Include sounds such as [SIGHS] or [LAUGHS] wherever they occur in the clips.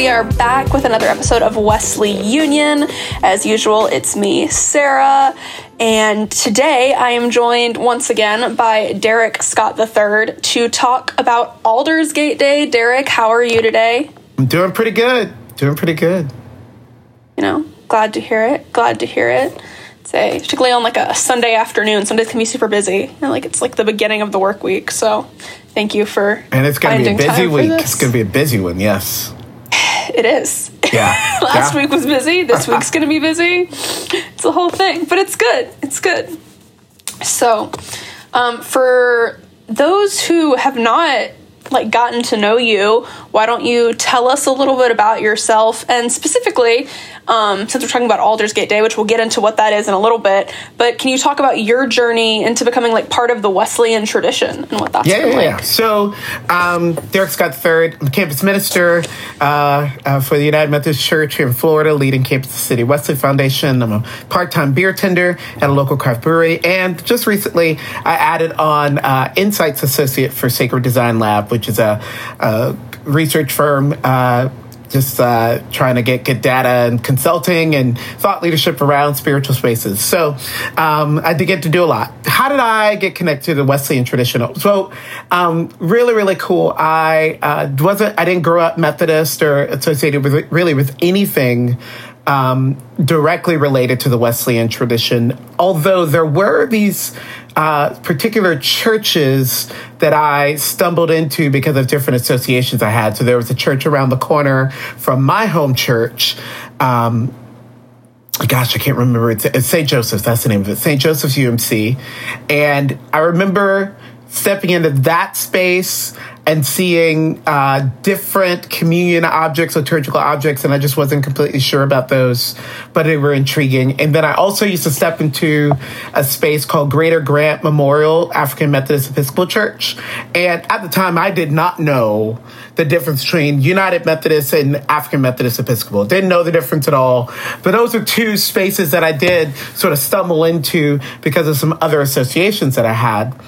All right, everyone, we are back with another episode of Wesley Union. As usual, it's me, Sarah, and today I am joined once again by Derek Scott III to talk about Aldersgate Day. Derek, how are you today? I'm doing pretty good. Doing pretty good. You know, glad to hear it. Glad to hear it. Say, particularly on like a Sunday afternoon. Sundays can be super busy, and like it's like the beginning of the work week. So, thank you for And it's going to be a busy week. It's going to be a busy one, yes. It is. Yeah. [LAUGHS] Last Yeah. week was busy. This week's going to be busy. It's a whole thing, but it's good. It's good. So, um, for those who have not like gotten to know you, why don't you tell us a little bit about yourself and specifically, um, since we're talking about Aldersgate Day, which we'll get into what that is in a little bit. But can you talk about your journey into becoming like part of the Wesleyan tradition and what that's Yeah, yeah, like? yeah. So, um, Derek Scott III, campus minister uh, uh, for the United Methodist Church here in Florida, leading Campus City Wesley Foundation. I'm a part time beer tender at a local craft brewery. And just recently, I added on uh, Insights Associate for Sacred Design Lab, which is a, a research firm. Uh, just uh, trying to get get data and consulting and thought leadership around spiritual spaces. So um, I did get to do a lot. How did I get connected to Wesleyan traditional? So um, really, really cool. I uh, wasn't. I didn't grow up Methodist or associated with really with anything um, directly related to the Wesleyan tradition. Although there were these uh, particular churches that I stumbled into because of different associations I had. So there was a church around the corner from my home church. Um, gosh, I can't remember. It's, it's St. Joseph's. That's the name of it. St. Joseph's UMC. And I remember stepping into that space and seeing uh, different communion objects, liturgical objects, and I just wasn't completely sure about those, but they were intriguing. And then I also used to step into a space called Greater Grant Memorial African Methodist Episcopal Church. And at the time, I did not know the difference between United Methodist and African Methodist Episcopal. Didn't know the difference at all. But those are two spaces that I did sort of stumble into because of some other associations that I had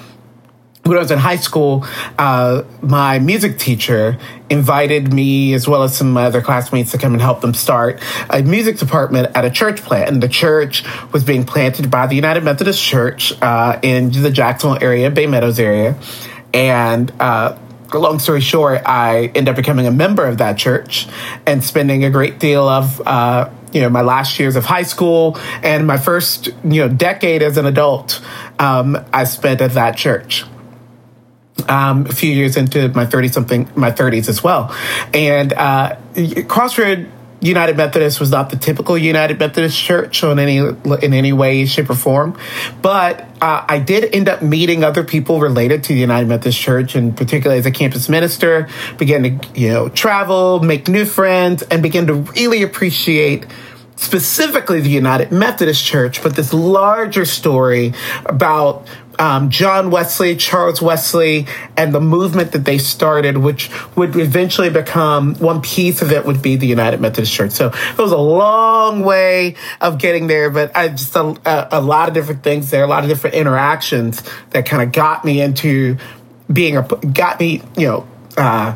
when I was in high school, uh, my music teacher invited me, as well as some other classmates, to come and help them start a music department at a church plant. And the church was being planted by the United Methodist Church uh, in the Jacksonville area, Bay Meadows area. And uh, long story short, I ended up becoming a member of that church and spending a great deal of uh, you know my last years of high school and my first you know decade as an adult um, I spent at that church um, a few years into my 30 something, my 30s as well. And uh, Crossroad United Methodist was not the typical United Methodist church on any in any way, shape, or form, but uh, I did end up meeting other people related to the United Methodist Church, and particularly as a campus minister, began to you know travel, make new friends, and begin to really appreciate specifically the United Methodist Church, but this larger story about um, John Wesley, Charles Wesley, and the movement that they started, which would eventually become one piece of it would be the United Methodist Church. So it was a long way of getting there, but I just a, a, lot of different things there, a lot of different interactions that kind of got me into being a got me, you know. Uh,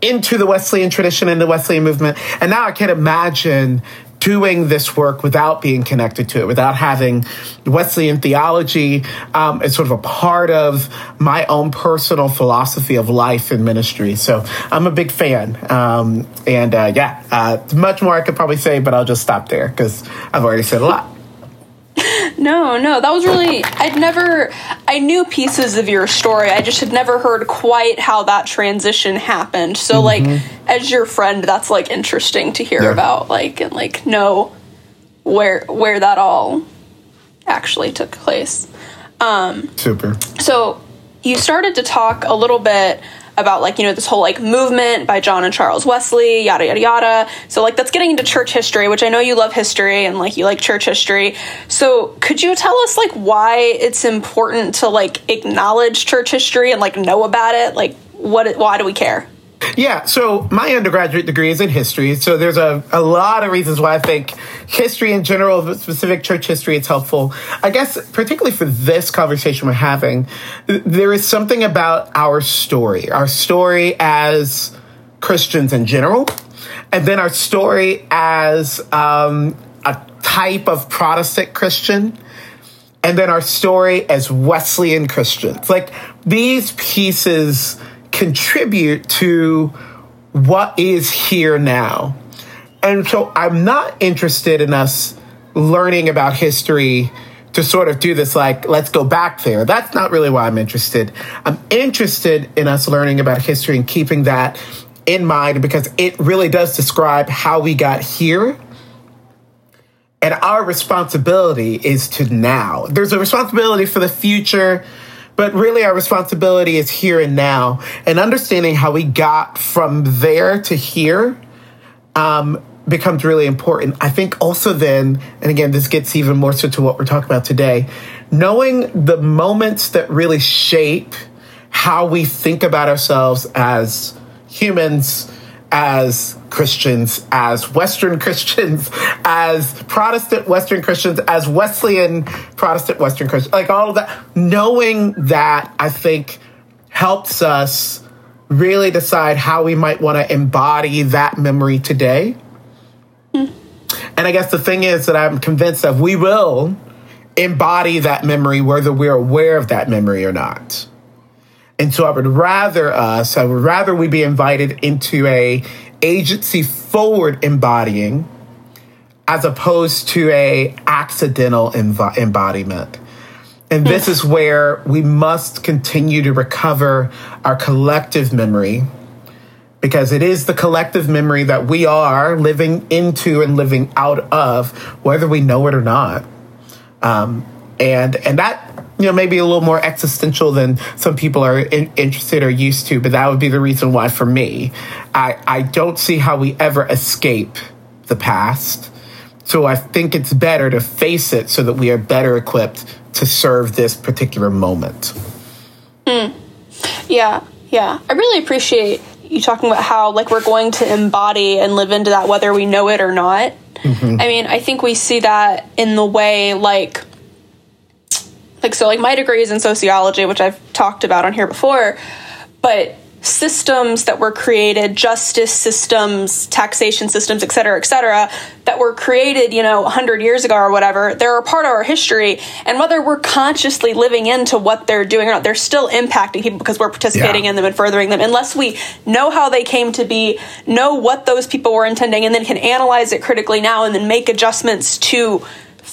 into the Wesleyan tradition and the Wesleyan movement. And now I can imagine doing this work without being connected to it, without having Wesleyan theology um, as sort of a part of my own personal philosophy of life and ministry. So I'm a big fan. Um, and uh, yeah, uh, much more I could probably say, but I'll just stop there because I've already said a lot. [LAUGHS] No, no, that was really. I'd never. I knew pieces of your story. I just had never heard quite how that transition happened. So, like, as your friend, that's like interesting to hear Yeah. about, like, and like know where where that all actually took place. Um, Super. So, you started to talk a little bit about like you know this whole like movement by John and Charles Wesley, yada yada yada. So like that's getting into church history, which I know you love history and like you like church history. So could you tell us like why it's important to like acknowledge church history and like know about it? Like what? Why do we care? Yeah, so my undergraduate degree is in history. So there's a, a lot of reasons why I think history in general, specific church history, is helpful. I guess, particularly for this conversation we're having, there is something about our story, our story as Christians in general, and then our story as um, a type of Protestant Christian, and then our story as Wesleyan Christians. Like these pieces contribute to what is here now. And so I'm not interested in us learning about history to sort of do this like let's go back there. That's not really why i'm interested. I'm interested in us learning about history and keeping that in mind because it really does describe how we got here. And our responsibility is to now. There's a responsibility for the future but really our responsibility is here and now and understanding how we got from there to here um, becomes really important. I think also then, and again, this gets even more so to what we're talking about today, knowing the moments that really shape how we think about ourselves as humans, as Christians, as Western Christians, [LAUGHS] as Protestant Western Christians, as Wesleyan Protestant Western Christians, like all of that, knowing that I think helps us really decide how we might want to embody that memory today. And I guess the thing is that I'm convinced that we will embody that memory whether we're aware of that memory or not. And so I would rather us, I would rather we be invited into a agency forward embodying as opposed to a accidental emb- embodiment. And this is where we must continue to recover our collective memory because it is the collective memory that we are living into and living out of, whether we know it or not. Um, and and that you know maybe a little more existential than some people are in, interested or used to, but that would be the reason why for me, I I don't see how we ever escape the past. So I think it's better to face it so that we are better equipped to serve this particular moment. Mm. Yeah, yeah. I really appreciate you talking about how like we're going to embody and live into that whether we know it or not. Mm-hmm. I mean, I think we see that in the way like like so like my degree is in sociology, which I've talked about on here before, but systems that were created, justice systems, taxation systems, et cetera, et cetera, that were created, you know, 100 years ago or whatever, they're a part of our history. And whether we're consciously living into what they're doing or not, they're still impacting people because we're participating yeah. in them and furthering them. Unless we know how they came to be, know what those people were intending, and then can analyze it critically now and then make adjustments to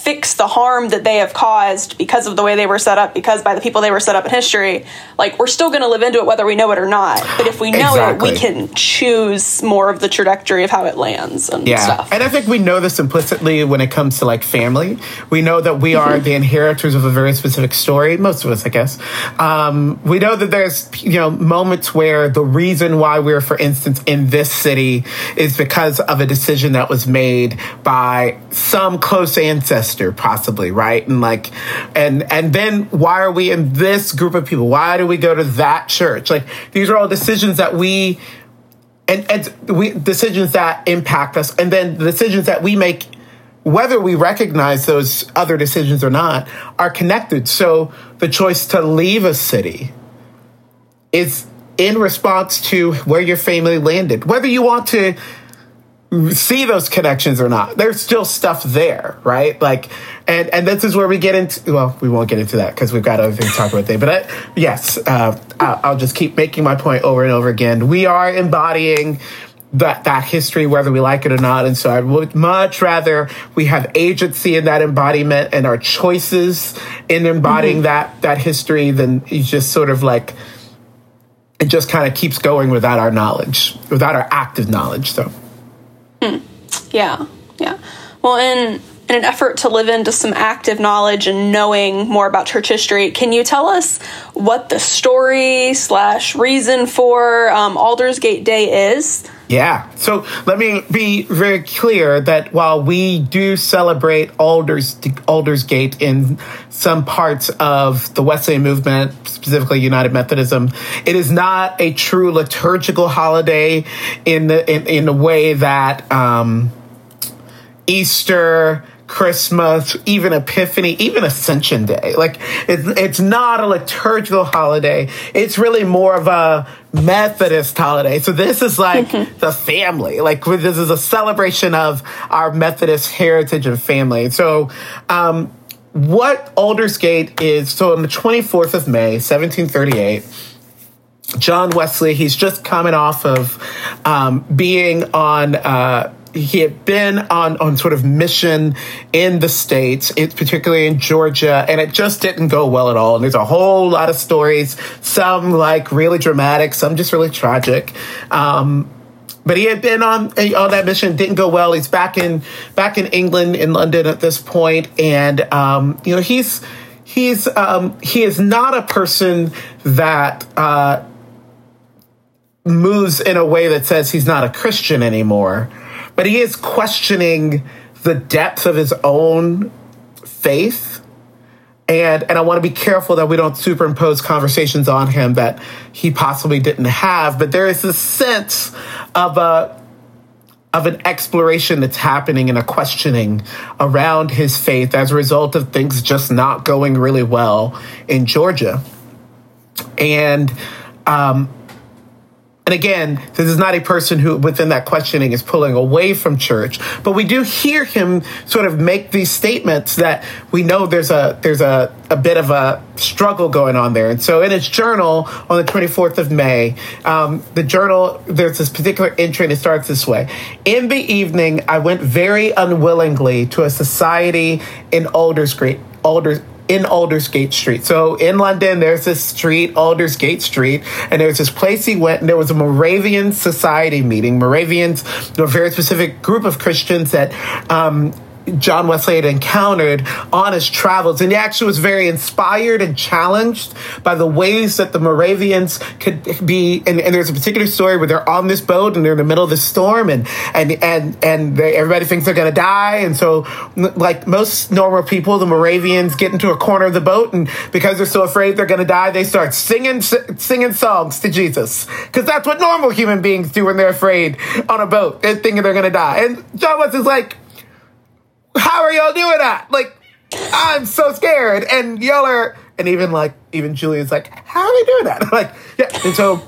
fix the harm that they have caused because of the way they were set up, because by the people they were set up in history, like we're still going to live into it whether we know it or not. But if we know exactly. it, we can choose more of the trajectory of how it lands and yeah. stuff. And I think we know this implicitly when it comes to like family. We know that we are the inheritors of a very specific story. Most of us, I guess. Um, we know that there's you know moments where the reason why we're, for instance, in this city is because of a decision that was made by some close ancestor possibly right? And like and and then why are we in this group of people? Why do we go to that church? Like these are all decisions that we and, and we decisions that impact us. And then the decisions that we make whether we recognize those other decisions or not are connected. So the choice to leave a city is in response to where your family landed. Whether you want to see those connections or not. There's still stuff there, right? Like, and and this is where we get into. Well, we won't get into that because we've got other things to talk about there. But I, yes, uh, I'll just keep making my point over and over again. We are embodying that that history, whether we like it or not. And so I would much rather we have agency in that embodiment and our choices in embodying mm-hmm. that that history than just sort of like it just kind of keeps going without our knowledge, without our active knowledge. So. Hmm. Yeah, yeah. Well, in in an effort to live into some active knowledge and knowing more about church history, can you tell us what the story slash reason for um, Aldersgate Day is? Yeah. So let me be very clear that while we do celebrate Alders Aldersgate in some parts of the Wesleyan movement, specifically United Methodism, it is not a true liturgical holiday in the in, in the way that um, Easter, Christmas, even Epiphany, even Ascension Day. Like it's it's not a liturgical holiday. It's really more of a Methodist holiday. So this is like [LAUGHS] the family. Like this is a celebration of our Methodist heritage and family. So um, what Aldersgate is so on the 24th of May, 1738 John Wesley, he's just coming off of um, being on. Uh, he had been on on sort of mission in the states, particularly in Georgia, and it just didn't go well at all. And there's a whole lot of stories, some like really dramatic, some just really tragic. Um, but he had been on on that mission, didn't go well. He's back in back in England in London at this point, and um, you know he's he's um, he is not a person that. Uh, moves in a way that says he's not a Christian anymore, but he is questioning the depth of his own faith. And and I want to be careful that we don't superimpose conversations on him that he possibly didn't have, but there is this sense of a of an exploration that's happening and a questioning around his faith as a result of things just not going really well in Georgia. And um, and again, this is not a person who, within that questioning, is pulling away from church, but we do hear him sort of make these statements that we know there's a there's a, a bit of a struggle going on there. And so, in his journal on the 24th of May, um, the journal there's this particular entry, and it starts this way: In the evening, I went very unwillingly to a society in Aldersgate. Alders, in Aldersgate Street. So in London, there's this street, Aldersgate Street, and there's this place he went, and there was a Moravian Society meeting. Moravians, a very specific group of Christians that um, John Wesley had encountered on his travels. And he actually was very inspired and challenged by the ways that the Moravians could be. And, and there's a particular story where they're on this boat and they're in the middle of the storm and, and, and, and they, everybody thinks they're going to die. And so, like most normal people, the Moravians get into a corner of the boat and because they're so afraid they're going to die, they start singing, singing songs to Jesus. Cause that's what normal human beings do when they're afraid on a boat and thinking they're going to die. And John Wesley's like, how are y'all doing that? Like, I'm so scared. And y'all are, and even like, even Julian's like, how are they doing that? [LAUGHS] like, yeah. And so,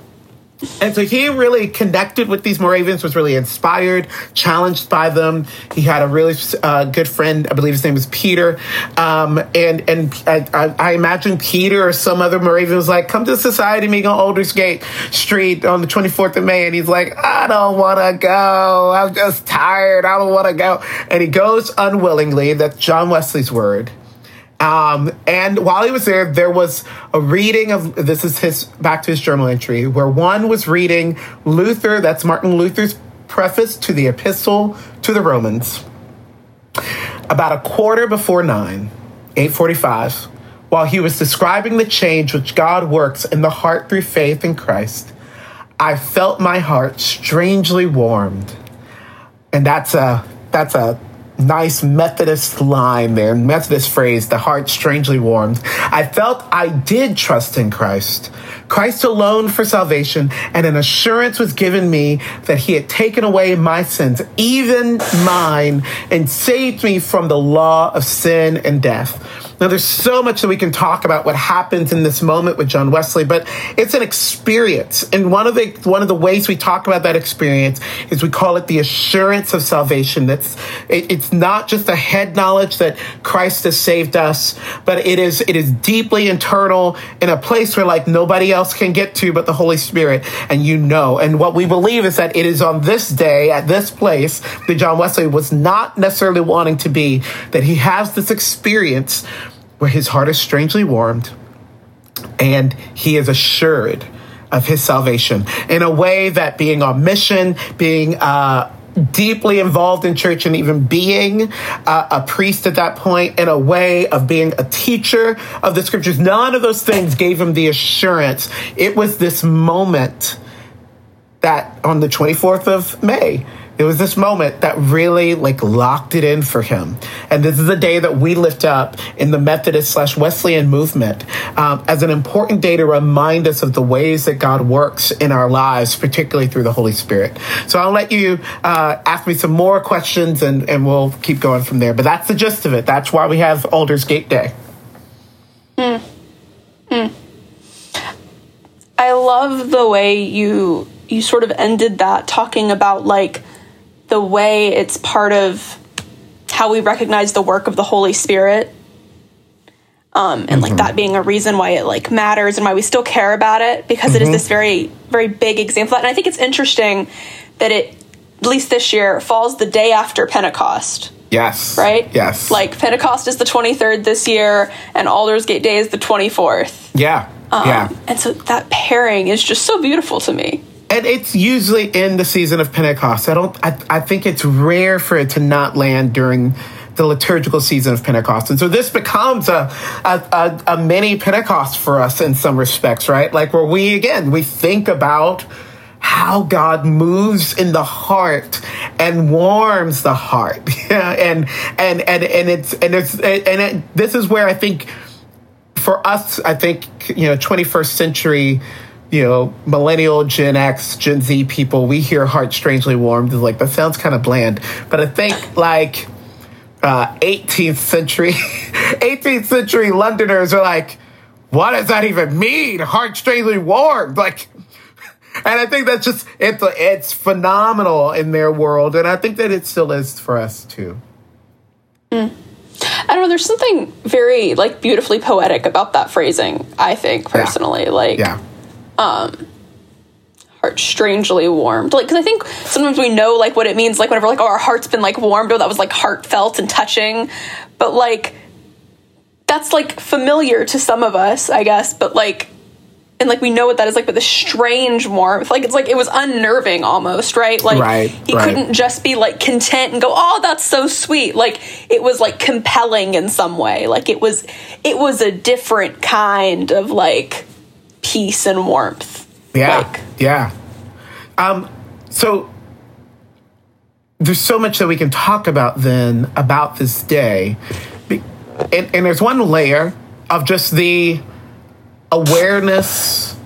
and so he really connected with these Moravians, was really inspired, challenged by them. He had a really uh, good friend, I believe his name was Peter. Um, and and I, I, imagine Peter or some other Moravian was like, come to society meeting on Aldersgate Street on the 24th of May. And he's like, I don't want to go. I'm just tired. I don't want to go. And he goes unwillingly. That's John Wesley's word. Um, and while he was there, there was a reading of this is his back to his journal entry where one was reading Luther, that's Martin Luther's preface to the Epistle to the Romans. About a quarter before nine, 845, while he was describing the change which God works in the heart through faith in Christ, I felt my heart strangely warmed. And that's a that's a nice Methodist line there, Methodist phrase, the heart strangely warmed. I felt I did trust in Christ, Christ alone for salvation, and an assurance was given me that he had taken away my sins, even mine, and saved me from the law of sin and death. Now, there's so much that we can talk about what happens in this moment with John Wesley, but it's an experience. And one of the one of the ways we talk about that experience is we call it the assurance of salvation. That's it, it's not just a head knowledge that Christ has saved us, but it is it is deeply internal in a place where like nobody else can get to but the Holy Spirit, and you know. And what we believe is that it is on this day at this place that John Wesley was not necessarily wanting to be, that he has this experience where his heart is strangely warmed and he is assured of his salvation in a way that being on mission, being uh, deeply involved in church, and even being uh, a priest at that point, in a way of being a teacher of the scriptures, none of those things gave him the assurance. It was this moment that on the 24th of May It was this moment that really like locked it in for him. And this is a day that we lift up in the Methodist slash Wesleyan movement um, as an important day to remind us of the ways that God works in our lives, particularly through the Holy Spirit. So I'll let you uh, ask me some more questions and, and we'll keep going from there. But that's the gist of it. That's why we have Aldersgate Day. Hmm. Hmm. I love the way you you sort of ended that talking about like the way it's part of how we recognize the work of the Holy Spirit. Um, and mm-hmm. like that being a reason why it like matters and why we still care about it because mm-hmm. it is this very very big example and i think it's interesting that it at least this year falls the day after pentecost. Yes. Right? Yes. Like pentecost is the 23rd this year and aldersgate day is the 24th yeah. Um, yeah. and so that pairing is just so beautiful to me and it's usually in the season of Pentecost. I don't. I, I think it's rare for it to not land during the liturgical season of Pentecost. And so this becomes a, a, a, a, mini Pentecost for us in some respects, right? Like where we, again, we think about how God moves in the heart and warms the heart. [LAUGHS] yeah, and, and, and, and it's, and it's, and it, this is where I think for us, I think, you know, 21st century, you know, millennial, Gen X, Gen Z people, we hear heart strangely warmed. Is like that sounds kind of bland, but I think like uh, 18th century, [LAUGHS] 18th century Londoners are like, what does that even mean? Heart strangely warmed, like. [LAUGHS] And I think that's just it's it's phenomenal in their world, and I think that it still is for us too. Mm. I don't know. There's something very like beautifully poetic about that phrasing. I think personally, yeah. like yeah um heart strangely warmed. Like because i think sometimes we know like what it means like whenever like oh our heart's been like warmed or that was like heartfelt and touching. But like that's like familiar to some of us i guess. But like and like we know what that is like but the strange warmth like it's like it was unnerving almost right? Like right, he right. couldn't just be like content and go oh that's so sweet. Like it was like compelling in some way. Like it was it was a different kind of like peace and warmth. Yeah. Like, yeah. Um, so there's so much that we can talk about then about this day. And, and there's one layer of just the awareness,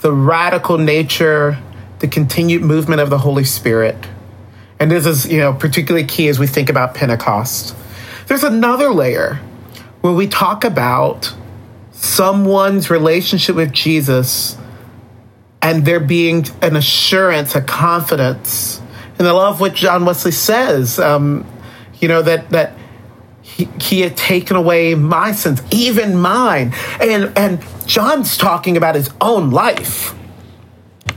the radical nature, the continued movement of the Holy Spirit. And this is, you know, particularly key as we think about Pentecost. There's another layer where we talk about someone's relationship with Jesus and there being an assurance, a confidence. And I love what John Wesley says, um, you know, that, that he, he had taken away my sins, even mine. And, and John's talking about his own life.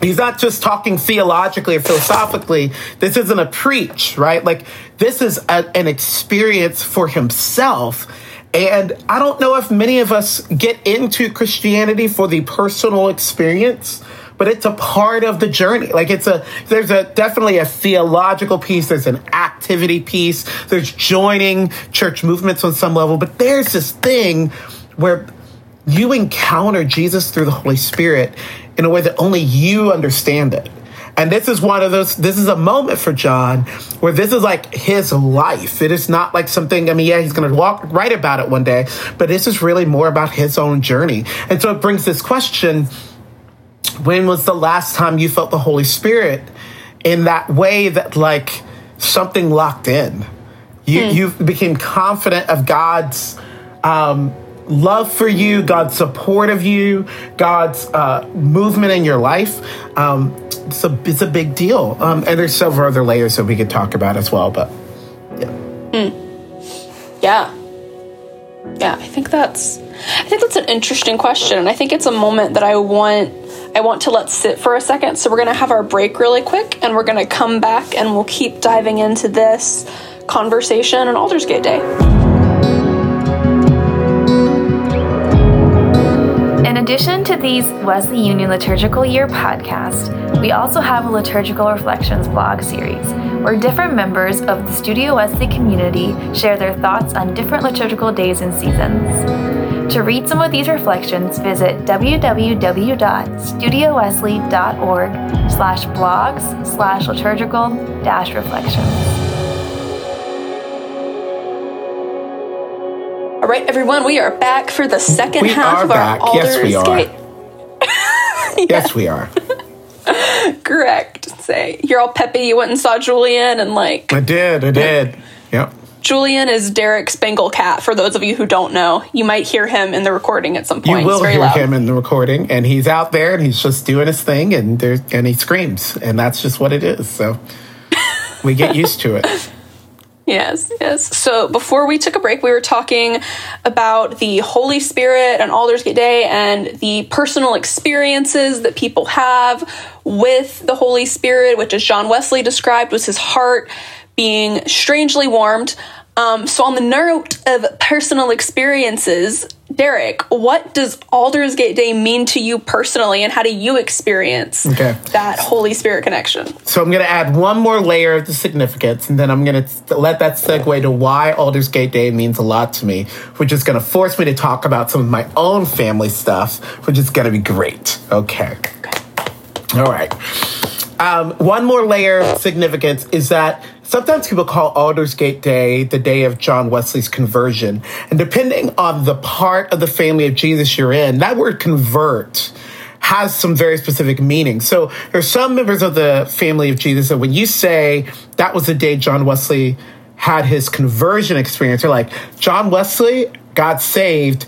He's not just talking theologically or philosophically. This isn't a preach, right? Like, this is a, an experience for himself and I don't know if many of us get into Christianity for the personal experience, but it's a part of the journey. Like it's a there's a definitely a theological piece, there's an activity piece, there's joining church movements on some level, but there's this thing where you encounter Jesus through the Holy Spirit in a way that only you understand it. And this is one of those, this is a moment for John where this is like his life. It is not like something, I mean, yeah, he's going to walk, write about it one day, but this is really more about his own journey. And so it brings this question when was the last time you felt the Holy Spirit in that way that like something locked in? You, hmm. you became confident of God's, um, love for you, God's support of you, God's uh, movement in your life. Um, it's a it's a big deal. Um, and there's several other layers that we could talk about as well. But yeah, mm. yeah, yeah. I think that's I think that's an interesting question, and I think it's a moment that I want I want to let sit for a second. So we're gonna have our break really quick, and we're gonna come back, and we'll keep diving into this conversation on Aldersgate Day. Addition to these Wesley Union Liturgical Year podcast, we also have a Liturgical Reflections blog series where different members of the Studio Wesley community share their thoughts on different liturgical days and seasons. To read some of these reflections, visit www.studiowesley.org slash blogs slash liturgical dash reflections. Right, everyone, we are back for the second We half of back. our Yes, Alders we are. [LAUGHS] Yes, we are. [LAUGHS] Correct. Say you're all peppy. You went and saw Julian, and like I did. I did. Yep. Julian is Derek's Bengal cat. For those of you who don't know, you might hear him in the recording at some point. He's will hear loud. him in the recording, and he's out there and he's just doing his thing, and there's and he screams, and that's just what it is. So we get used to it. [LAUGHS] Yes, yes. So before we took a break, we were talking about the Holy Spirit and Aldersgate Day and the personal experiences that people have with the Holy Spirit, which, as John Wesley described, was his heart being strangely warmed. Um, so, on the note of personal experiences, Derek, what does Aldersgate Day mean to you personally, and how do you experience Okay. that Holy Spirit connection? So I'm going to add one more layer of the significance, and then I'm going to let that segue to why Aldersgate Day means a lot to me, which is going to force me to talk about some of my own family stuff, which is going to be great. Okay. All right. Um, one more layer of significance is that sometimes people call Aldersgate Day the day of John Wesley's conversion. And depending on the part of the family of Jesus you're in, that word convert has some very specific meaning. So there's some members of the family of Jesus that when you say that was the day John Wesley had his conversion experience, you're like, John Wesley got saved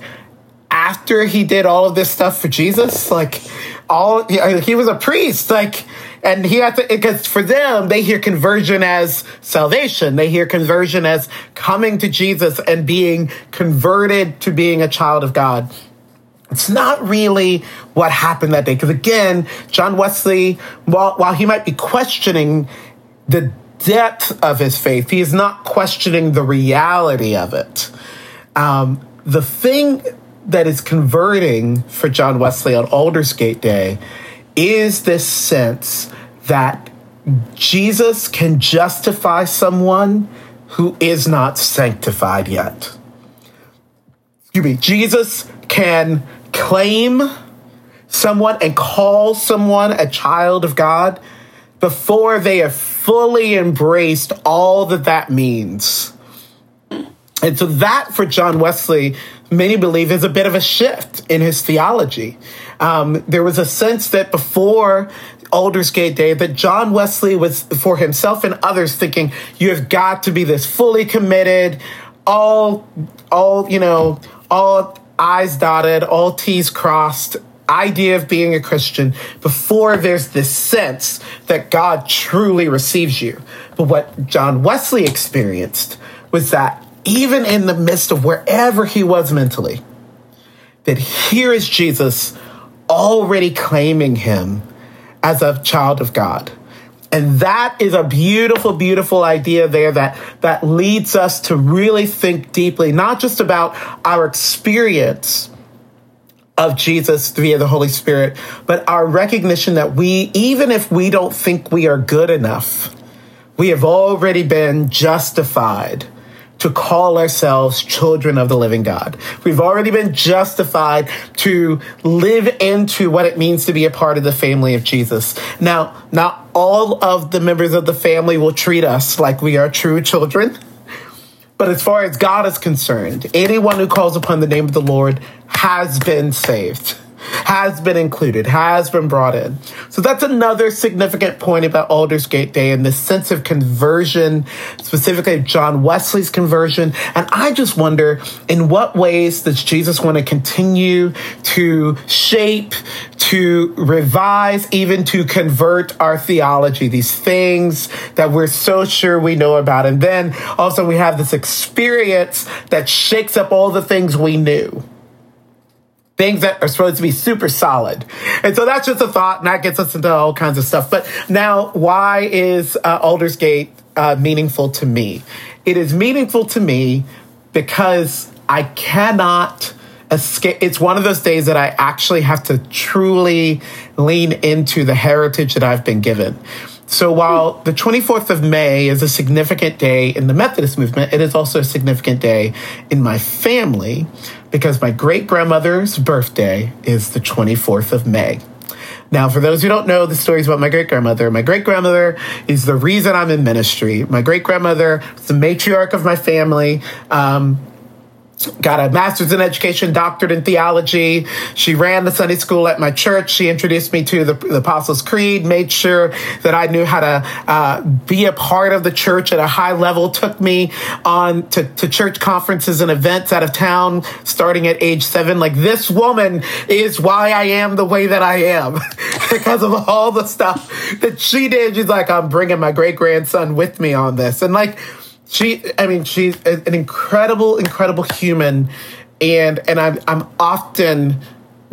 after he did all of this stuff for Jesus, like all he, he was a priest, like, and he had to because for them they hear conversion as salvation. They hear conversion as coming to Jesus and being converted to being a child of God. It's not really what happened that day because again, John Wesley, while while he might be questioning the depth of his faith, he is not questioning the reality of it. Um, the thing that is converting for John Wesley on Aldersgate Day is this sense that Jesus can justify someone who is not sanctified yet. Excuse me, Jesus can claim someone and call someone a child of God before they have fully embraced all that that means. And so that for John Wesley, many believe is a bit of a shift in his theology. Um, there was a sense that before Aldersgate Day, that John Wesley was for himself and others thinking, you have got to be this fully committed, all, all, you know, all I's dotted, all T's crossed idea of being a Christian before there's this sense that God truly receives you. But what John Wesley experienced was that even in the midst of wherever he was mentally, that here is Jesus already claiming him as a child of God. And that is a beautiful, beautiful idea there that, that leads us to really think deeply, not just about our experience of Jesus via the Holy Spirit, but our recognition that we, even if we don't think we are good enough, we have already been justified to call ourselves children of the living God. We've already been justified to live into what it means to be a part of the family of Jesus. Now, not all of the members of the family will treat us like we are true children. But as far as God is concerned, anyone who calls upon the name of the Lord has been saved, has been included, has been brought in. So that's another significant point about Aldersgate Day and the sense of conversion, specifically John Wesley's conversion. And I just wonder in what ways does Jesus want to continue to shape, to revise, even to convert our theology, these things that we're so sure we know about. And then also we have this experience that shakes up all the things we knew things that are supposed to be super solid. And so that's just a thought, and that gets us into all kinds of stuff. But now, why is uh, Aldersgate uh, meaningful to me? It is meaningful to me because I cannot escape. It's one of those days that I actually have to truly lean into the heritage that I've been given. So while the 24th of May is a significant day in the Methodist movement, it is also a significant day in my family because my great grandmother's birthday is the 24th of May. Now, for those who don't know the stories about my great grandmother, my great grandmother is the reason I'm in ministry. My great grandmother was the matriarch of my family. Um, got a master's in education, doctorate in theology. She ran the Sunday school at my church. She introduced me to the, the Apostles' Creed, made sure that I knew how to uh, be a part of the church at a high level, took me on to, to church conferences and events out of town starting at age seven. Like, this woman is why I am the way that I am [LAUGHS] because of all the stuff that she did. She's like, I'm bringing my great grandson with me on this. And like, she i mean she's an incredible incredible human. And and i'm i'm often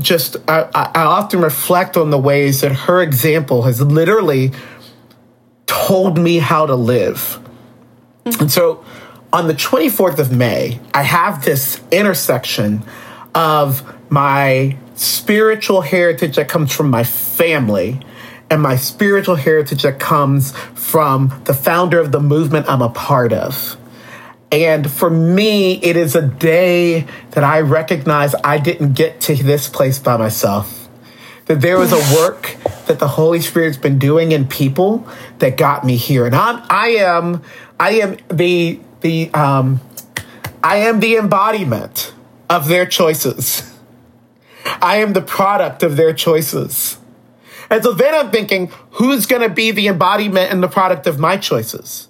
just I, I often reflect on the ways that her example has literally told me how to live. And so on the 24th of may i have this intersection of my spiritual heritage that comes from my family and my spiritual heritage that comes from the founder of the movement I'm a part of. And for me, it is a day that I recognize I didn't get to this place by myself. That there was a [LAUGHS] work that the Holy Spirit's been doing in people that got me here. And I'm, I am, I am the, the, um, I am the embodiment of their choices. I am the product of their choices. And so then I'm thinking, who's going to be the embodiment and the product of my choices?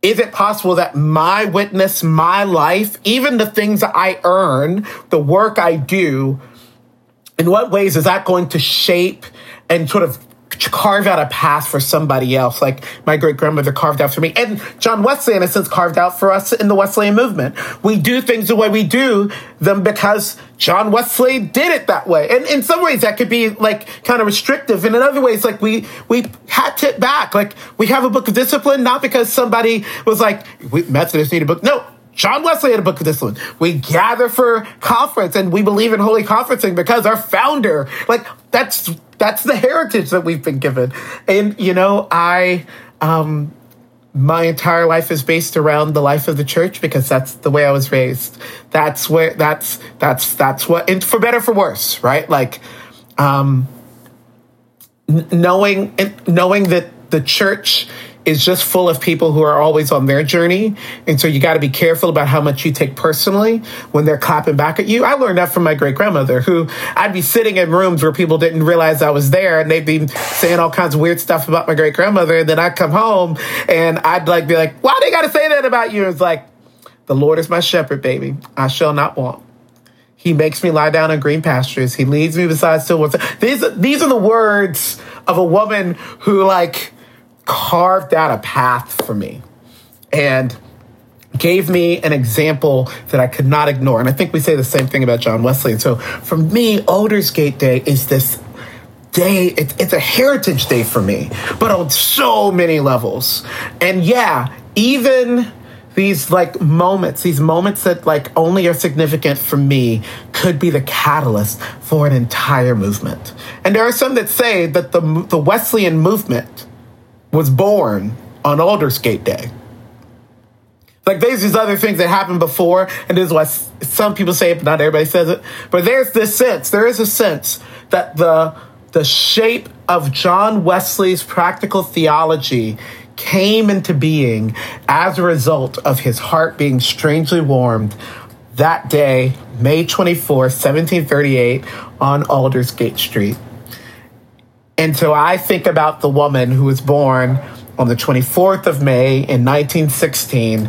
Is it possible that my witness, my life, even the things that I earn, the work I do, in what ways is that going to shape and sort of carve out a path for somebody else, like my great grandmother carved out for me. And John Wesley, in a sense, carved out for us in the Wesleyan movement. We do things the way we do them because John Wesley did it that way. And in some ways that could be like kind of restrictive. And in other ways, like we, we hat it back. Like we have a book of discipline, not because somebody was like, we Methodists need a book. No, John Wesley had a book of discipline. We gather for conference and we believe in holy conferencing because our founder, like that's that's the heritage that we've been given. And you know, I um my entire life is based around the life of the church because that's the way I was raised. That's where that's that's that's what and for better for worse, right? Like um knowing knowing that the church is just full of people who are always on their journey. And so you got to be careful about how much you take personally when they're clapping back at you. I learned that from my great grandmother, who I'd be sitting in rooms where people didn't realize I was there and they'd be saying all kinds of weird stuff about my great grandmother. And then I'd come home and I'd like be like, why they got to say that about you? It's like, the Lord is my shepherd, baby. I shall not want. He makes me lie down in green pastures. He leads me beside still waters. These, these are the words of a woman who like, carved out a path for me and gave me an example that I could not ignore. And I think we say the same thing about John Wesley. And so for me, Aldersgate Day is this day, it, it's a heritage day for me, but on so many levels. And yeah, even these like moments, these moments that like only are significant for me could be the catalyst for an entire movement. And there are some that say that the, the Wesleyan movement was born on Aldersgate Day. Like there's these other things that happened before, and this is why some people say it, but not everybody says it. But there's this sense, there is a sense that the the shape of John Wesley's practical theology came into being as a result of his heart being strangely warmed that day, May 24, 1738, on Aldersgate Street. And so I think about the woman who was born on the 24th of May in 1916,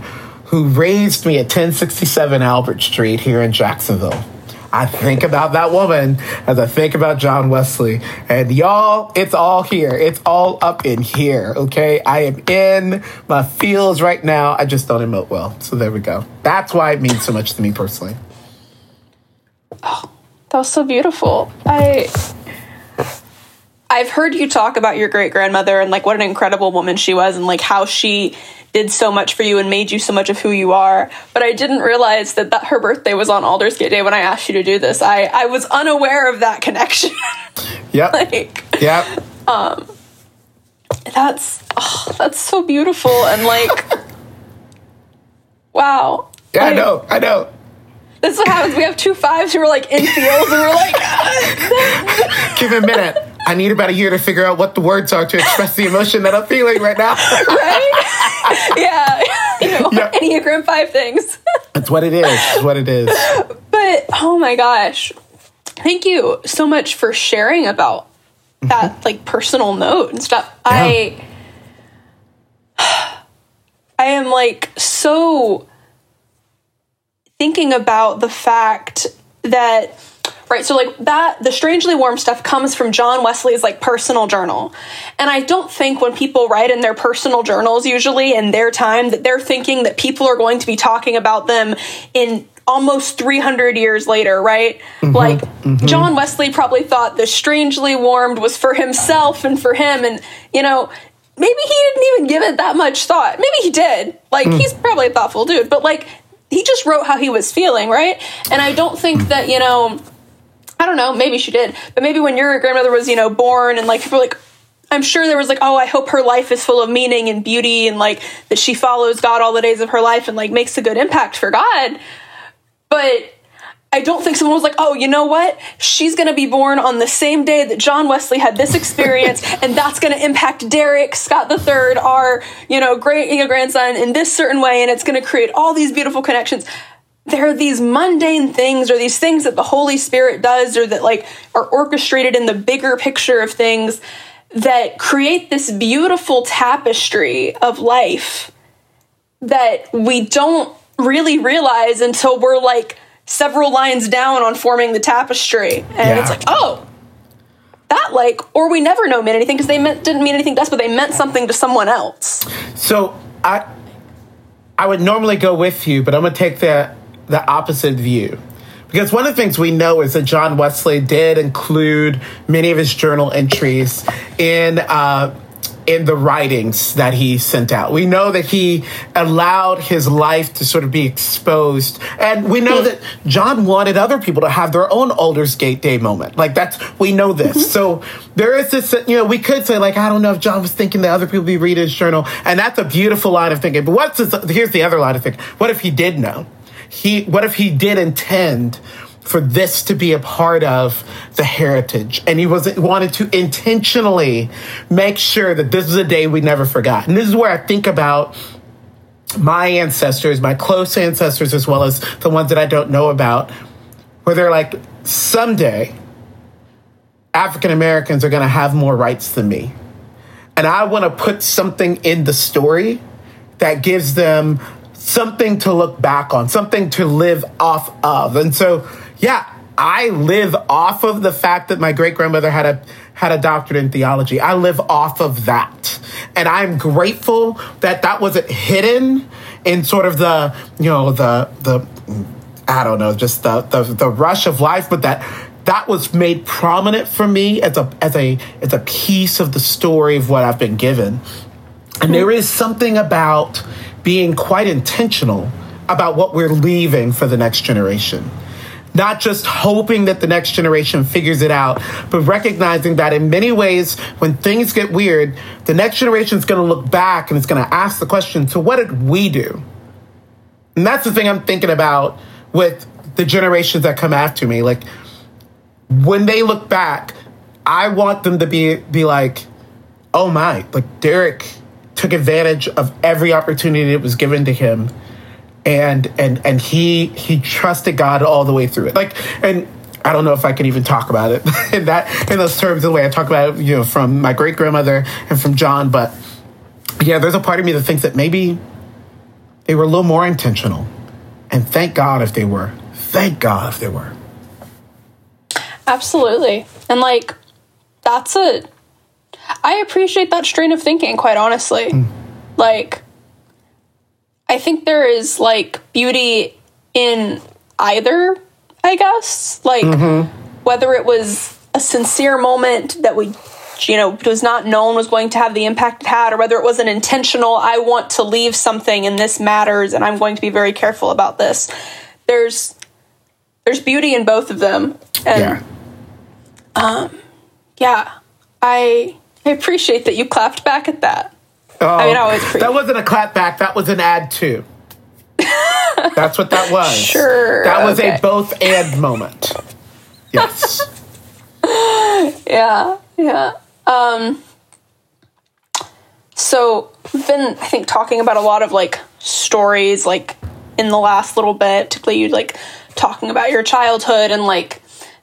who raised me at 1067 Albert Street here in Jacksonville. I think about that woman as I think about John Wesley. And y'all, it's all here. It's all up in here, okay? I am in my feels right now. I just don't emote well. So there we go. That's why it means so much to me personally. Oh, that was so beautiful. I I've heard you talk about your great grandmother and like what an incredible woman she was and like how she did so much for you and made you so much of who you are. But I didn't realize that, that her birthday was on Aldersgate Day when I asked you to do this. I, I was unaware of that connection. [LAUGHS] Yep. like, yep. Um, that's oh, that's so beautiful and like, wow. Yeah, like, I know. I know. This is what happens. We have two fives who are like in fields, and we're like, [LAUGHS] [LAUGHS] Give me a minute. I need about a year to figure out what the words are to express the emotion that I'm feeling right now. [LAUGHS] right? [LAUGHS] yeah, [LAUGHS] you know, Yeah. Enneagram five things. That's what it is. It's what it is. But oh my gosh, thank you so much for sharing about that mm-hmm. like personal note and stuff. I [SIGHS] I am like so thinking about the fact that right so like that the strangely warm stuff comes from john wesley's like personal journal. And i don't think when people write in their personal journals usually in their time that they're thinking that people are going to be talking about them in almost 300 years later right? Mm-hmm, like mm-hmm. john wesley probably thought the strangely warmed was for himself and for him and you know maybe he didn't even give it that much thought. Maybe he did. Like mm. he's probably a thoughtful dude but like he just wrote how he was feeling, right? And I don't think that, you know, I don't know, maybe she did, but maybe when your grandmother was, you know, born and like people were like, I'm sure there was like, oh, I hope her life is full of meaning and beauty and like that she follows God all the days of her life and like makes a good impact for God. But I don't think someone was like, oh, you know what? She's going to be born on the same day that John Wesley had this experience, [LAUGHS] and that's going to impact Derek Scott III, our you know great you know, grandson, in this certain way, and it's going to create all these beautiful connections. There are these mundane things, or these things that the Holy Spirit does, or that like are orchestrated in the bigger picture of things that create this beautiful tapestry of life that we don't really realize until we're like several lines down on forming the tapestry and Yeah. it's like oh that like or we never know meant anything because they meant didn't mean anything to us but they meant something to someone else So I I would normally go with you, but I'm gonna take the the opposite view. Because one of the things we know is that John Wesley did include many of his journal entries in uh, in the writings that he sent out. We know that he allowed his life to sort of be exposed, and we know that John wanted other people to have their own Aldersgate Day moment. Like that's we know this. So there is this, you know, we could say like I don't know if John was thinking that other people be reading his journal, and that's a beautiful line of thinking. But what's this, here's the other line of thinking: What if he did know? He what if he did intend? for this to be a part of the heritage. And he was wanted to intentionally make sure that this is a day we never forgot. And this is where I think about my ancestors, my close ancestors, as well as the ones that I don't know about, where they're like, someday African Americans are going to have more rights than me. And I want to put something in the story that gives them something to look back on, something to live off of. And so, yeah, I live off of the fact that my great grandmother had a had a doctorate in theology. I live off of that. And I'm grateful that that wasn't hidden in sort of the, you know, the the I don't know, just the the, the rush of life, but that that was made prominent for me as a as a as a piece of the story of what I've been given. And there is something about being quite intentional about what we're leaving for the next generation. Not just hoping that the next generation figures it out, but recognizing that in many ways, when things get weird, the next generation is going to look back and it's going to ask the question so, what did we do? And that's the thing I'm thinking about with the generations that come after me. Like, when they look back, I want them to be be like, oh my, like Derek took advantage of every opportunity that was given to him, and and and he he trusted God all the way through it. Like, and I don't know if I can even talk about it [LAUGHS] in that in those terms the way I talk about it, you know, from my great grandmother and from John. But yeah, there's a part of me that thinks that maybe they were a little more intentional, and thank God if they were. Thank God if they were. absolutely and like that's a i appreciate that strain of thinking quite honestly. Hmm. Like i think there is like beauty in either i guess. Like mm-hmm. whether it was a sincere moment that we you know was not known was going to have the impact it had or whether it was an intentional i want to leave something and this matters and i'm going to be very careful about this. There's there's beauty in both of them. And Yeah. Um, yeah, I I appreciate that you clapped back at that. I mean, I always appreciate. That wasn't a clap back. That was an ad too. [LAUGHS] That's what that was. Sure, That was okay. a both and moment. Yes. yeah, yeah. Um, so we've been, I think, talking about a lot of like stories, like in the last little bit. Particularly, you like talking about your childhood and like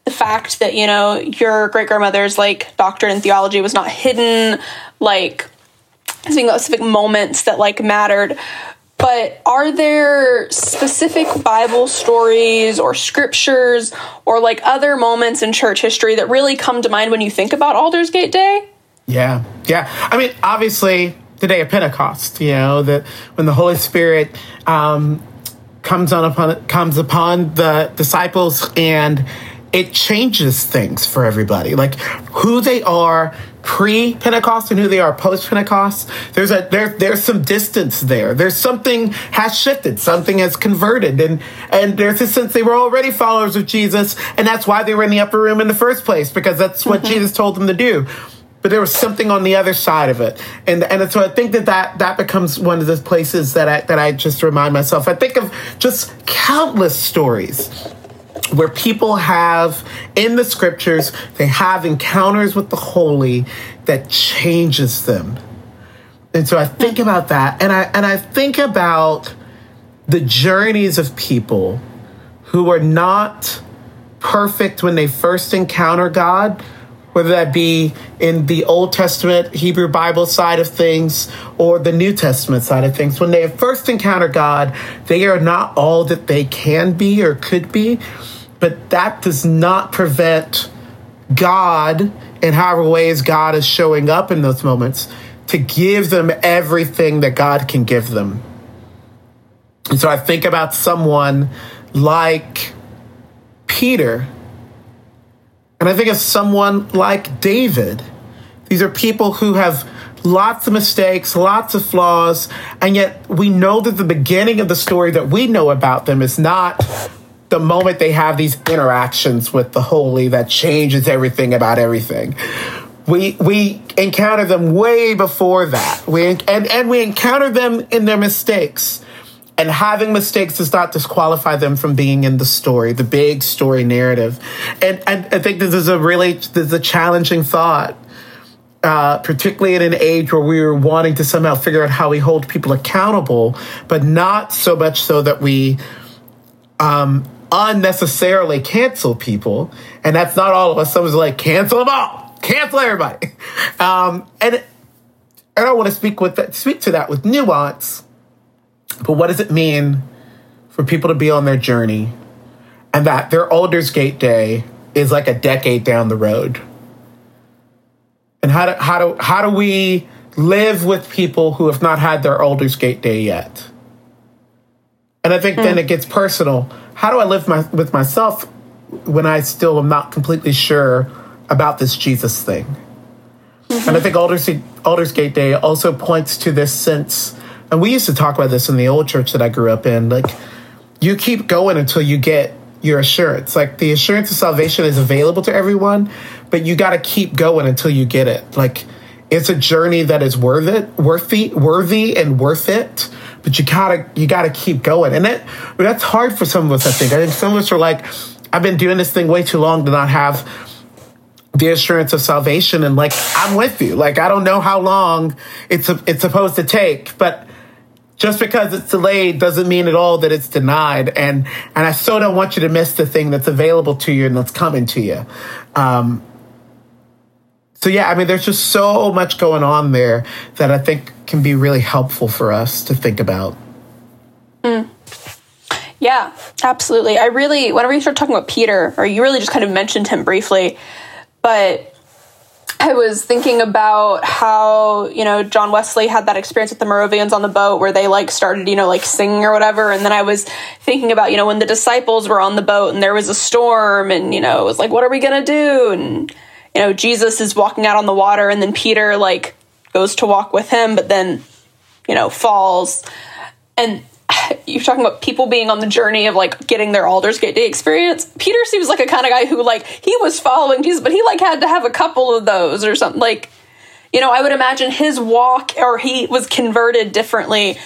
the fact that you know your great grandmother's like doctorate in theology was not hidden, like specific moments that like mattered. But are there specific Bible stories or scriptures or like other moments in church history that really come to mind when you think about Aldersgate Day? Yeah, yeah. I mean, obviously, the day of Pentecost. You know that when the Holy Spirit um, comes on upon comes upon the disciples, and it changes things for everybody. Like who they are pre Pentecost and who they are post Pentecost. There's a there there's some distance there. There's something has shifted. Something has converted, and and there's a sense they were already followers of Jesus, and that's why they were in the upper room in the first place because that's what mm-hmm. Jesus told them to do but there was something on the other side of it and and so i think that that, that becomes one of the places that I, that I just remind myself i think of just countless stories where people have in the scriptures they have encounters with the holy that changes them. And so i think hmm. about that and i and i think about the journeys of people who are not perfect when they first encounter god whether that be in the Old Testament Hebrew Bible side of things or the New Testament side of things. When they first encounter God, they are not all that they can be or could be, but that does not prevent God, in however ways God is showing up in those moments, to give them everything that God can give them. And so I think about someone like Peter and I think of someone like David. These are people who have lots of mistakes, lots of flaws, and yet we know that the beginning of the story that we know about them is not the moment they have these interactions with the holy that changes everything about everything. We we encounter them way before that. We and and we encounter them in their mistakes. And having mistakes does not disqualify them from being in the story, the big story narrative. And, and I think this is a really this is a challenging thought, uh, particularly in an age where we were wanting to somehow figure out how we hold people accountable, but not so much so that we um, unnecessarily cancel people. And that's not all of us. Someone's like, cancel them all, cancel everybody. [LAUGHS] Um, and and I want to speak with that, speak to that with nuance. But what does it mean for people to be on their journey and that their Aldersgate Day is like a decade down the road? And how do, how do, how do we live with people who have not had their Aldersgate Day yet? And I think then hmm. it gets personal. How do I live my, with myself when I still am not completely sure about this Jesus thing? And I mm-hmm. think Aldersgate, Aldersgate Day also points to this sense and we used to talk about this in the old church that I grew up in. Like, you keep going until you get your assurance. Like, the assurance of salvation is available to everyone, but you got to keep going until you get it. Like, it's a journey that is worth it, worthy, worthy, and worth it. But you gotta, you gotta keep going, and that that's hard for some of us. I think. I think some of us are like, I've been doing this thing way too long to not have the assurance of salvation and like i'm with you like i don't know how long it's it's supposed to take but just because it's delayed doesn't mean at all that it's denied and and i so don't want you to miss the thing that's available to you and that's coming to you um so yeah i mean there's just so much going on there that i think can be really helpful for us to think about hmm. Yeah, absolutely. I really, whenever you start talking about Peter, or you really just kind of mentioned him briefly, but I was thinking about how, you know, John Wesley had that experience with the Moravians on the boat where they like started, you know, like singing or whatever. And then I was thinking about, you know, when the disciples were on the boat and there was a storm and, you know, it was like, what are we going to do? And, you know, Jesus is walking out on the water and then Peter like goes to walk with him, but then, you know, falls. And [SIGHS] you're talking about people being on the journey of like getting their Aldersgate Day experience. Peter seems like a kind of guy who like he was following Jesus, but he like had to have a couple of those or something. Like, you know, I would imagine his walk or he was converted differently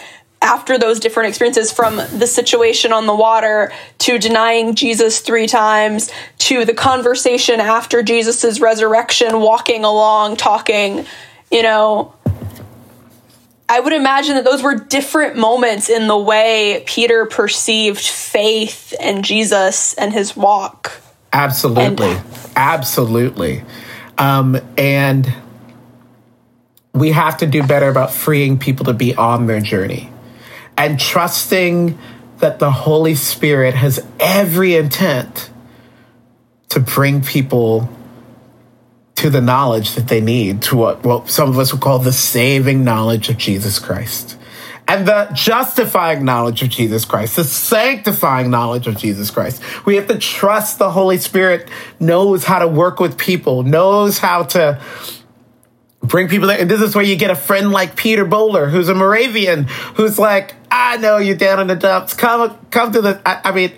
after those different experiences from the situation on the water to denying Jesus three times to the conversation after Jesus' resurrection, walking along, talking, you know, I would imagine that those were different moments in the way Peter perceived faith and Jesus and his walk. Absolutely. And, Absolutely. Um, and we have to do better about freeing people to be on their journey and trusting that the Holy Spirit has every intent to bring people to the knowledge that they need, to what, what some of us would call the saving knowledge of Jesus Christ. And the justifying knowledge of Jesus Christ, the sanctifying knowledge of Jesus Christ. We have to trust the Holy Spirit knows how to work with people, knows how to bring people there. And this is where you get a friend like Peter Böhler, who's a Moravian, who's like, I know you're down in the dumps. Come, come to the. I, I mean,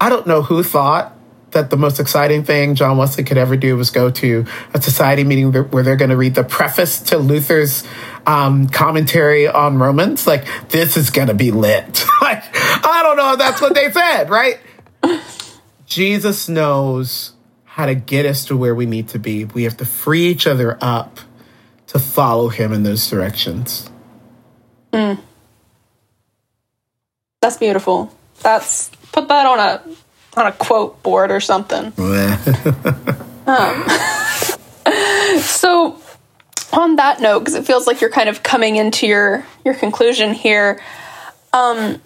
I don't know who thought that the most exciting thing John Wesley could ever do was go to a society meeting where they're going to read the preface to Luther's um, commentary on Romans. Like, this is going to be lit. [LAUGHS] like, I don't know if that's what they said, right? Jesus knows how to get us to where we need to be. We have to free each other up to follow him in those directions. Mm. That's beautiful. That's put that on a on a quote board or something. [LAUGHS] um, [LAUGHS] so on that note, because it feels like you're kind of coming into your your conclusion here, um,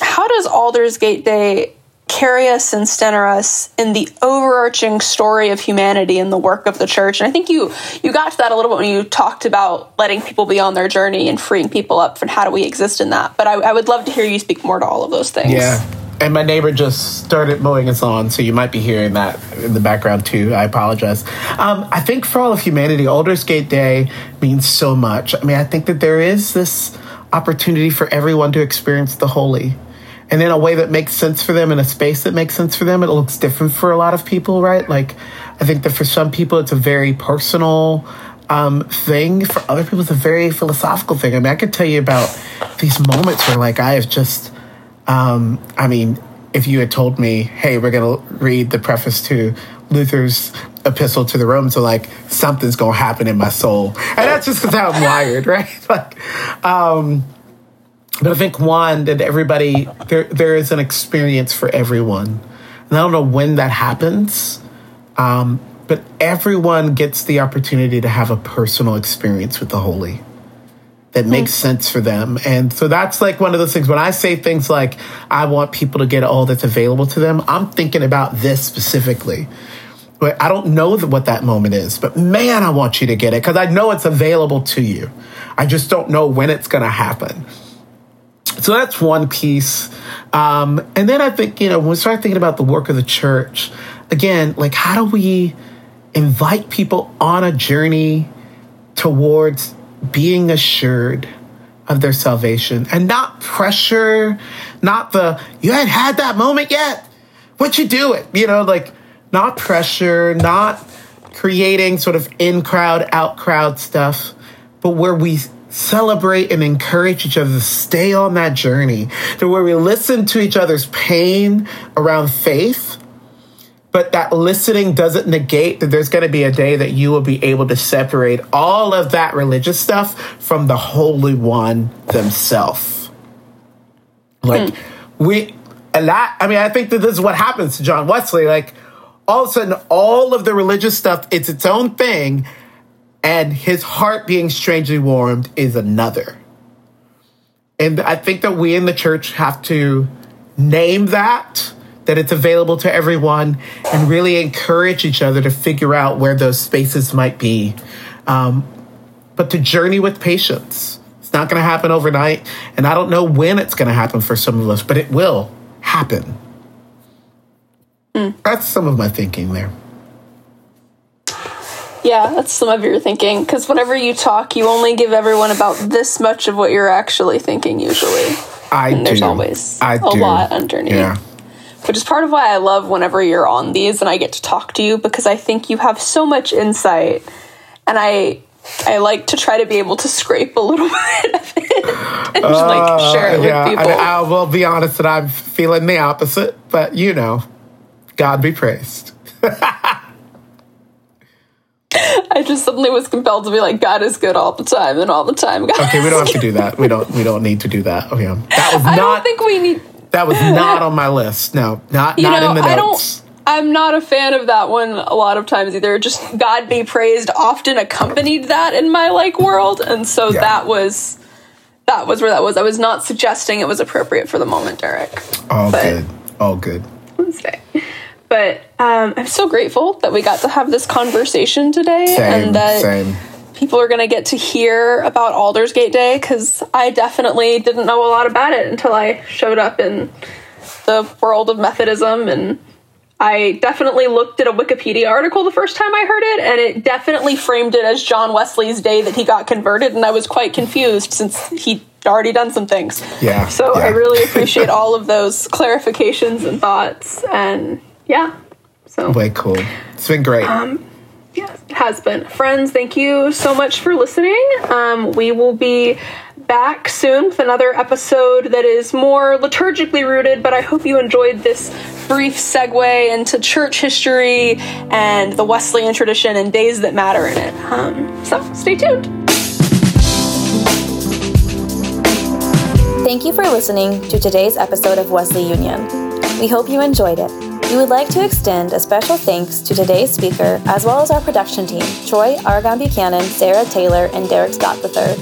how does Aldersgate Day carry us and center us in the overarching story of humanity and the work of the church. And I think you you got to that a little bit when you talked about letting people be on their journey and freeing people up from how do we exist in that. But I, I would love to hear you speak more to all of those things. Yeah. And my neighbor just started mowing his lawn, so you might be hearing that in the background too. I apologize. Um, I think for all of humanity, Aldersgate Day means so much. I mean, I think that there is this opportunity for everyone to experience the holy and in a way that makes sense for them in a space that makes sense for them. It looks different for a lot of people, right? Like, I think that for some people, it's a very personal um, thing. For other people, it's a very philosophical thing. I mean, I could tell you about these moments where, like, I have just, um, I mean, if you had told me, hey, we're going to read the preface to Luther's epistle to the Romans, so like something's going to happen in my soul. And that's just because I'm wired, [LAUGHS] right? like, um, but I think one that everybody there there is an experience for everyone, and I don't know when that happens, um, but everyone gets the opportunity to have a personal experience with the holy that makes mm. sense for them. And so that's like one of those things when I say things like I want people to get all that's available to them, I'm thinking about this specifically. But I don't know what that moment is, but man, I want you to get it because I know it's available to you. I just don't know when it's going to happen. So that's one piece. Um, and then I think, you know, when we start thinking about the work of the church, again, like how do we invite people on a journey towards being assured of their salvation and not pressure, not the, you hadn't had that moment yet. What you do it? You know, like not pressure, not creating sort of in crowd, out crowd stuff, but where we celebrate and encourage each other to stay on that journey to where we listen to each other's pain around faith but that listening doesn't negate that there's going to be a day that you will be able to separate all of that religious stuff from the holy one themselves like hmm. we and that i mean i think that this is what happens to john wesley like all of a sudden all of the religious stuff it's its own thing and his heart being strangely warmed is another. And I think that we in the church have to name that, that it's available to everyone, and really encourage each other to figure out where those spaces might be. Um, but to journey with patience. It's not going to happen overnight, and I don't know when it's going to happen for some of us, but it will happen. Mm. That's some of my thinking there. Yeah, that's some of your thinking. Because whenever you talk, you only give everyone about this much of what you're actually thinking, usually. I and do. There's always I a do. lot underneath. Yeah. Which is part of why I love whenever you're on these and I get to talk to you because I think you have so much insight. And I I like to try to be able to scrape a little [LAUGHS] bit of it and just like uh, share it with people. I, I will be honest that I'm feeling the opposite, but you know, God be praised. [LAUGHS] [LAUGHS] I just suddenly was compelled to be like, God is good all the time, and all the time, God. Okay, we don't have to do [LAUGHS] that. We don't. We don't need to do that. Okay, that was not. I don't think we need. that was [LAUGHS] not on my list. No, not You not know, in the I notes. don't. I'm not a fan of that one a lot of times either. Just God be praised often accompanied that in my like world, and so Yeah. that was that was where that was. I was not suggesting it was appropriate for the moment, Derek. All good. All good. Wednesday. But um, I'm so grateful that we got to have this conversation today, Same. and that same. people are going to get to hear about Aldersgate Day because I definitely didn't know a lot about it until I showed up in the world of Methodism. And I definitely looked at a Wikipedia article the first time I heard it, and it definitely framed it as John Wesley's day that he got converted. And I was quite confused since he'd already done some things. Yeah, So I really [LAUGHS] appreciate all of those clarifications and thoughts. And yeah. So Way cool. It's been great. Um, Yes, it has been. Friends, thank you so much for listening. Um, we will be back soon with another episode that is more liturgically rooted, but I hope you enjoyed this brief segue into church history and the Wesleyan tradition and days that matter in it. Um, so stay tuned. Thank you for listening to today's episode of Wesley Union. We hope you enjoyed it. We would like to extend a special thanks to today's speaker, as well as our production team Troy Argon Buchanan, Sarah Taylor, and Derek Scott III.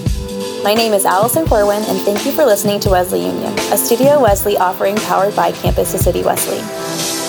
My name is Allison Corwin, and thank you for listening to Wesley Union, a Studio Wesley offering powered by Campus to City Wesley.